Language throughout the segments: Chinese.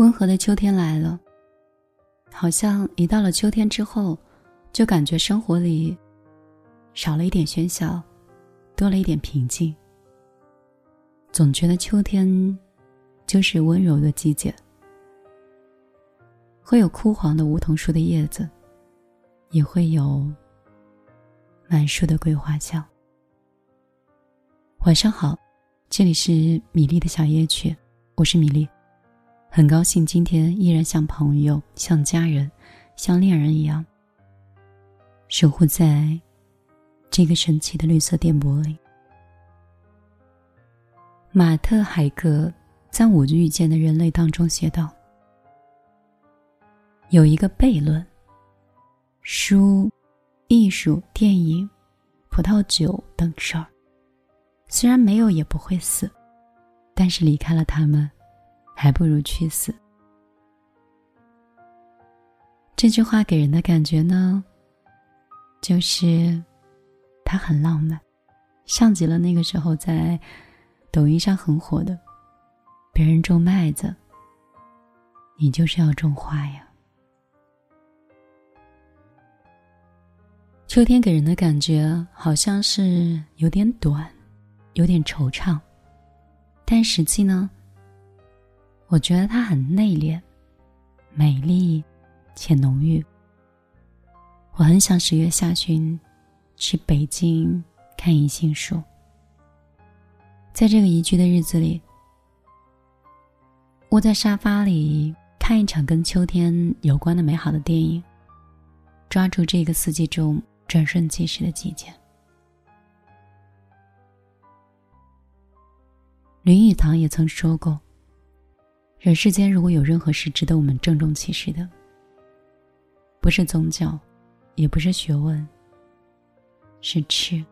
温和的秋天来了，好像一到了秋天之后，就感觉生活里少了一点喧嚣，多了一点平静。总觉得秋天就是温柔的季节，会有枯黄的梧桐树的叶子，也会有满树的桂花香。晚上好，这里是米粒的小夜曲，我是米粒。很高兴今天依然像朋友、像家人、像恋人一样，守护在这个神奇的绿色电波里。马特·海格在《我遇见的人类》当中写道：“有一个悖论，书、艺术、电影、葡萄酒等事儿，虽然没有也不会死，但是离开了他们。”还不如去死。这句话给人的感觉呢，就是它很浪漫，像极了那个时候在抖音上很火的“别人种麦子，你就是要种花呀”。秋天给人的感觉好像是有点短，有点惆怅，但实际呢？我觉得它很内敛、美丽且浓郁。我很想十月下旬去北京看银杏树，在这个宜居的日子里，窝在沙发里看一场跟秋天有关的美好的电影，抓住这个四季中转瞬即逝的季节。林语堂也曾说过。人世间如果有任何事值得我们郑重其事的，不是宗教，也不是学问，是吃。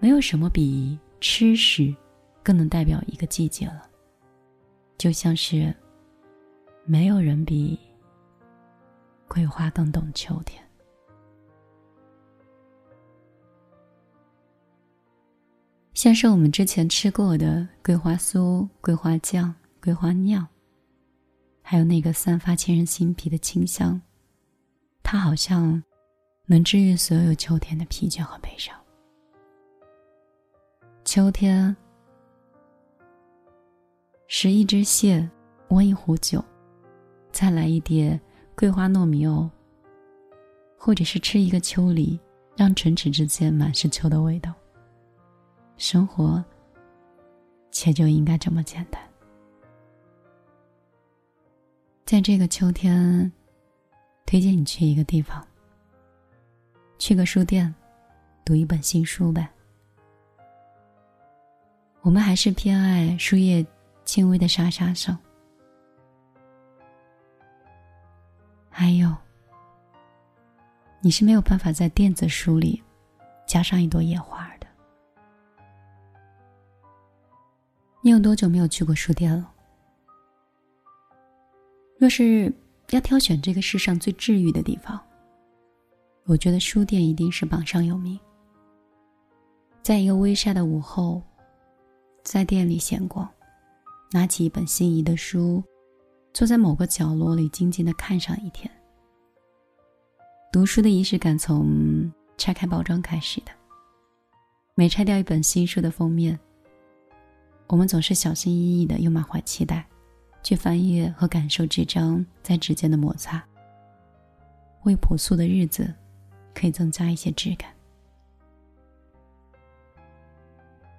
没有什么比吃食更能代表一个季节了。就像是，没有人比桂花更懂秋天。像是我们之前吃过的桂花酥、桂花酱。桂花酿，还有那个散发沁人心脾的清香，它好像能治愈所有秋天的疲倦和悲伤。秋天，拾一只蟹，温一壶酒，再来一碟桂花糯米藕，或者是吃一个秋梨，让唇齿之间满是秋的味道。生活，且就应该这么简单。在这个秋天，推荐你去一个地方，去个书店，读一本新书呗。我们还是偏爱书页轻微的沙沙声，还有，你是没有办法在电子书里加上一朵野花的。你有多久没有去过书店了？若是要挑选这个世上最治愈的地方，我觉得书店一定是榜上有名。在一个微晒的午后，在店里闲逛，拿起一本心仪的书，坐在某个角落里静静的看上一天。读书的仪式感从拆开包装开始的。每拆掉一本新书的封面，我们总是小心翼翼的，又满怀期待。去翻阅和感受纸张在指尖的摩擦，为朴素的日子可以增加一些质感。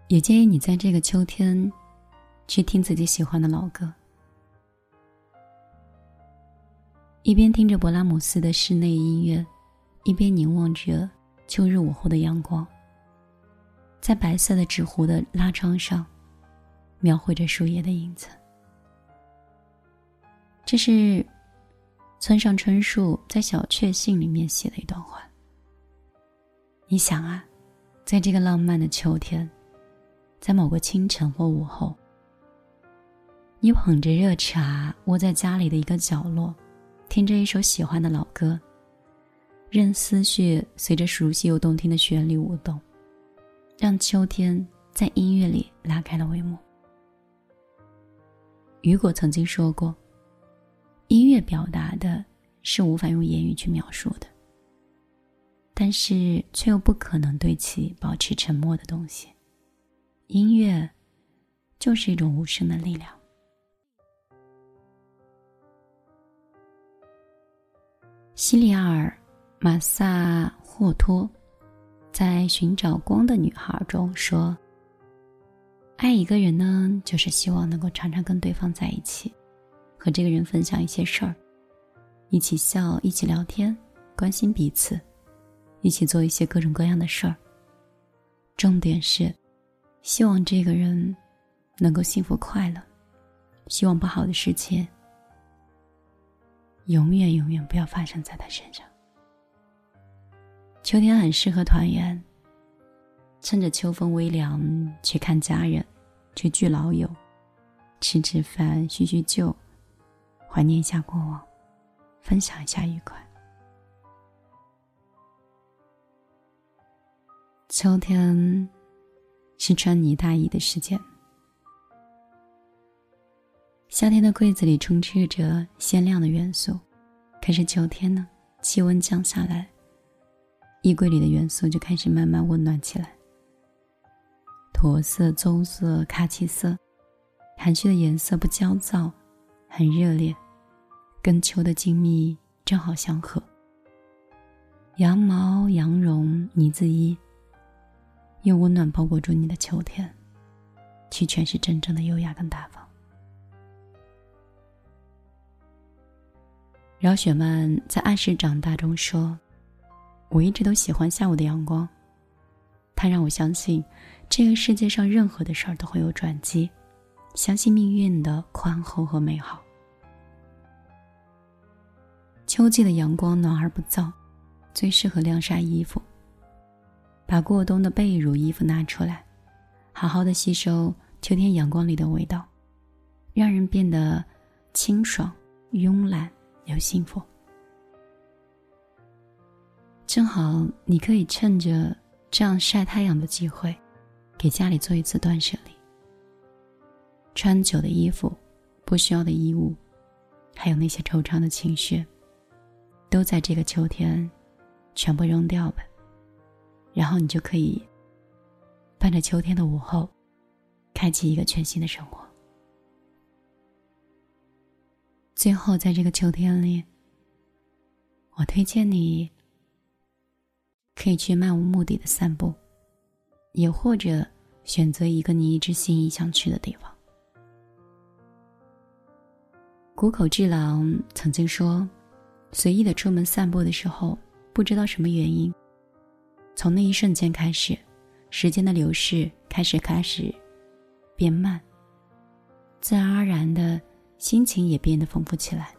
也建议你在这个秋天，去听自己喜欢的老歌，一边听着勃拉姆斯的室内音乐，一边凝望着秋日午后的阳光，在白色的纸糊的拉窗上，描绘着树叶的影子。这是村上春树在《小确幸》里面写的一段话。你想啊，在这个浪漫的秋天，在某个清晨或午后，你捧着热茶，窝在家里的一个角落，听着一首喜欢的老歌，任思绪随着熟悉又动听的旋律舞动，让秋天在音乐里拉开了帷幕。雨果曾经说过：“音乐表达的是无法用言语去描述的，但是却又不可能对其保持沉默的东西。音乐就是一种无声的力量。”西里尔·马萨霍托在《寻找光的女孩》中说。爱一个人呢，就是希望能够常常跟对方在一起，和这个人分享一些事儿，一起笑，一起聊天，关心彼此，一起做一些各种各样的事儿。重点是，希望这个人能够幸福快乐，希望不好的事情永远永远不要发生在他身上。秋天很适合团圆。趁着秋风微凉，去看家人，去聚老友，吃吃饭，叙叙旧，怀念一下过往，分享一下愉快。秋天是穿呢大衣的时间，夏天的柜子里充斥着鲜亮的元素，可是秋天呢，气温降下来，衣柜里的元素就开始慢慢温暖起来。驼色、棕色、卡其色，含蓄的颜色不焦躁，很热烈，跟秋的静谧正好相合。羊毛、羊绒、呢子衣，用温暖包裹住你的秋天，去诠释真正的优雅跟大方。饶雪漫在《暗示长大》中说：“我一直都喜欢下午的阳光，它让我相信。”这个世界上任何的事儿都会有转机，相信命运的宽厚和美好。秋季的阳光暖而不燥，最适合晾晒衣服。把过冬的被褥、衣服拿出来，好好的吸收秋天阳光里的味道，让人变得清爽、慵懒又幸福。正好你可以趁着这样晒太阳的机会。给家里做一次断舍离，穿久的衣服、不需要的衣物，还有那些惆怅的情绪，都在这个秋天全部扔掉吧。然后你就可以伴着秋天的午后，开启一个全新的生活。最后，在这个秋天里，我推荐你可以去漫无目的的散步。也或者选择一个你一直心仪想去的地方。谷口治郎曾经说：“随意的出门散步的时候，不知道什么原因，从那一瞬间开始，时间的流逝开始开始变慢，自然而然的心情也变得丰富起来。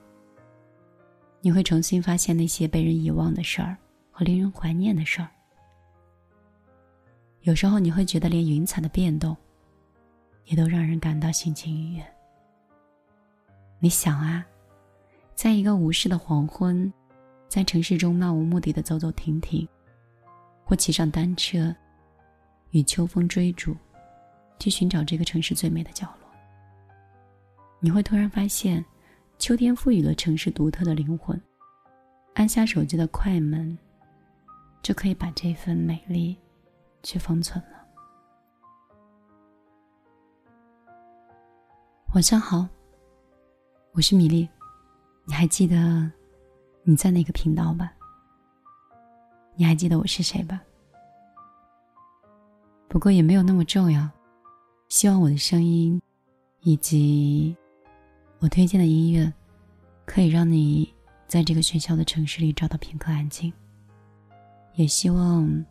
你会重新发现那些被人遗忘的事儿和令人怀念的事儿。”有时候你会觉得，连云彩的变动，也都让人感到心情愉悦。你想啊，在一个无事的黄昏，在城市中漫无目的的走走停停，或骑上单车，与秋风追逐，去寻找这个城市最美的角落，你会突然发现，秋天赋予了城市独特的灵魂。按下手机的快门，就可以把这份美丽。去封存了。晚上好，我是米粒，你还记得你在哪个频道吧？你还记得我是谁吧？不过也没有那么重要。希望我的声音以及我推荐的音乐，可以让你在这个喧嚣的城市里找到片刻安静。也希望。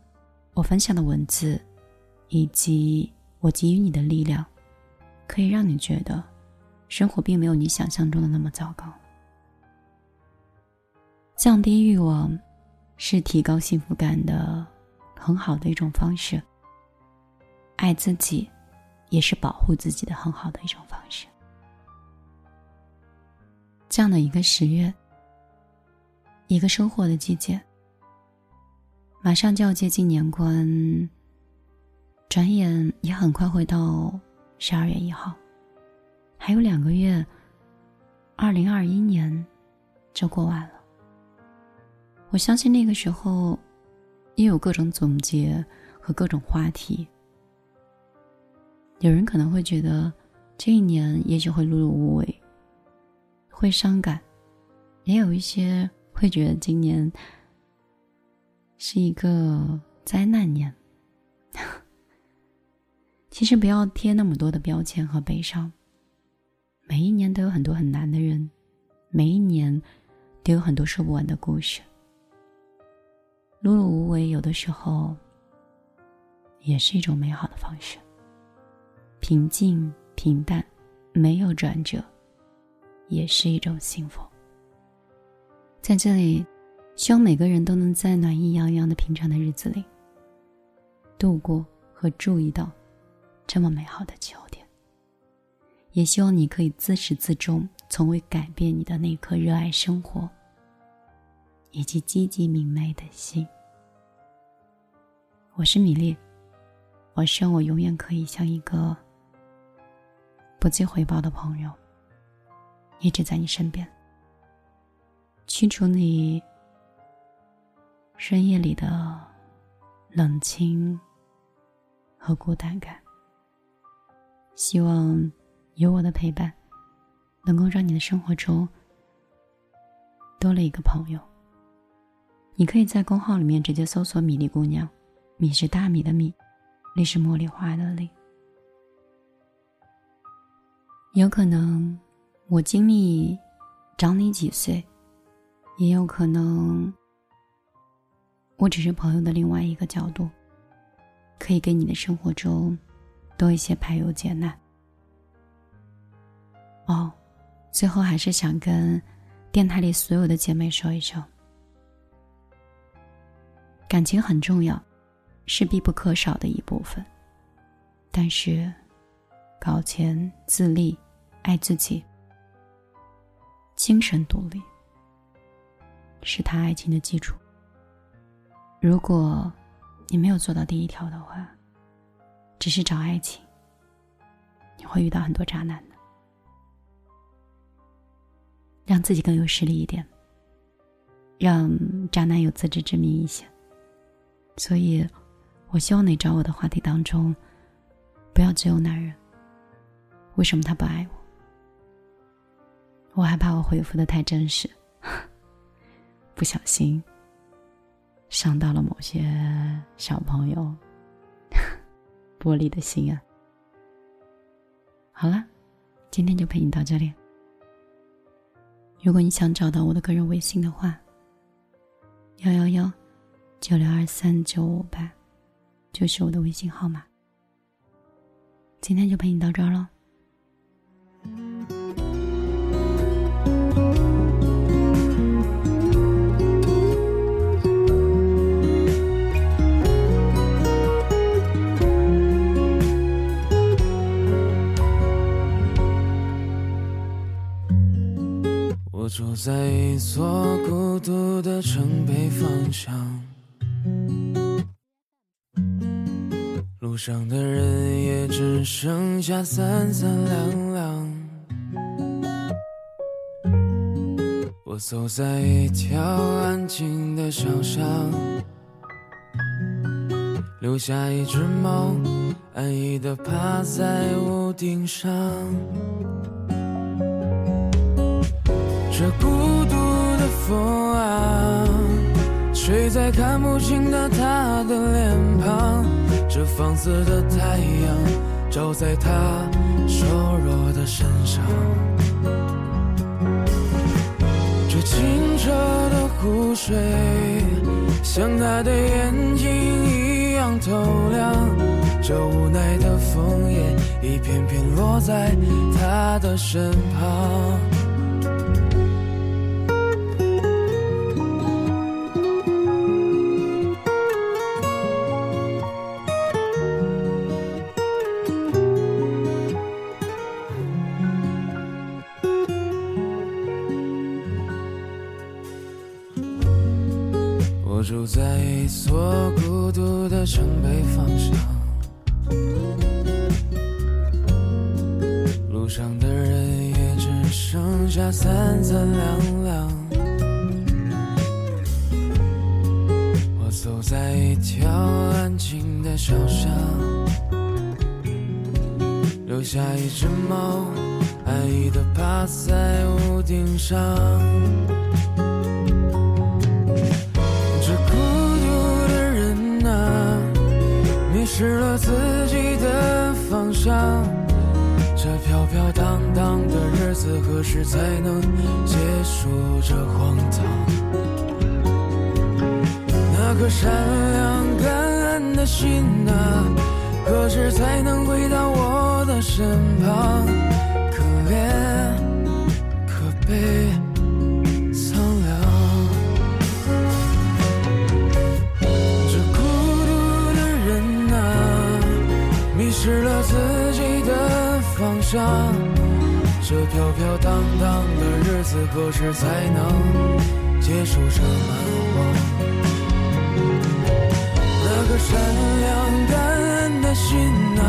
我分享的文字，以及我给予你的力量，可以让你觉得，生活并没有你想象中的那么糟糕。降低欲望，是提高幸福感的很好的一种方式。爱自己，也是保护自己的很好的一种方式。这样的一个十月，一个收获的季节。马上就要接近年关，转眼也很快会到十二月一号，还有两个月，二零二一年就过完了。我相信那个时候，也有各种总结和各种话题。有人可能会觉得，这一年也许会碌碌无为，会伤感；也有一些会觉得今年是一个灾难年。其实不要贴那么多的标签和悲伤。每一年都有很多很难的人，每一年都有很多说不完的故事。碌碌无为，有的时候也是一种美好的方式。平静平淡，没有转折，也是一种幸福。在这里，希望每个人都能在暖意洋洋的平常的日子里，度过和注意到这么美好的秋天。也希望你可以自始至终，从未改变你的那颗热爱生活以及积极明媚的心。我是米粒，我希望我永远可以像一个不计回报的朋友，一直在你身边，驱除你深夜里的冷清和孤单感。希望有我的陪伴，能够让你的生活中多了一个朋友。你可以在公号里面直接搜索“米粒姑娘”。米是大米的米，粒是茉莉花的粒。有可能我经历长你几岁，也有可能我只是朋友的另外一个角度，可以给你的生活中多一些排忧解难。哦，最后还是想跟电台里所有的姐妹说一声，感情很重要。是必不可少的一部分，但是，搞钱、自立、爱自己、精神独立，是他爱情的基础。如果你没有做到第一条的话，只是找爱情，你会遇到很多渣男的。让自己更有实力一点，让渣男有自知之明一些。所以。我希望你找我的话题当中，不要只有男人。为什么他不爱我？我害怕我回复的太真实，不小心伤到了某些小朋友 玻璃的心啊。好了，今天就陪你到这里。如果你想找到我的个人微信的话，幺幺幺九六二三九五八。就是我的微信号码。今天就陪你到这儿了。我住在一座孤独的城北方向。路上的人也只剩下三三两两。我走在一条安静的小巷，留下一只猫安逸地趴在屋顶上。这孤独的风啊，吹在看不清的他的脸庞。这放肆的太阳照在他瘦弱的身上，这清澈的湖水像他的眼睛一样透亮，这无奈的枫叶一片片落在他的身旁。一条安静的小巷，留下一只猫，安逸的趴在屋顶上。这孤独的人啊，迷失了自己的方向。这飘飘荡荡的日子，何时才能结束这荒唐？那颗善良感恩的心啊，何时才能回到我的身旁？可怜，可悲，苍凉。这孤独的人啊，迷失了自己的方向。这飘飘荡荡的日子，何时才能结束这蛮荒？那颗善良感恩的心啊，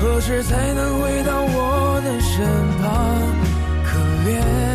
何时才能回到我的身旁？可怜。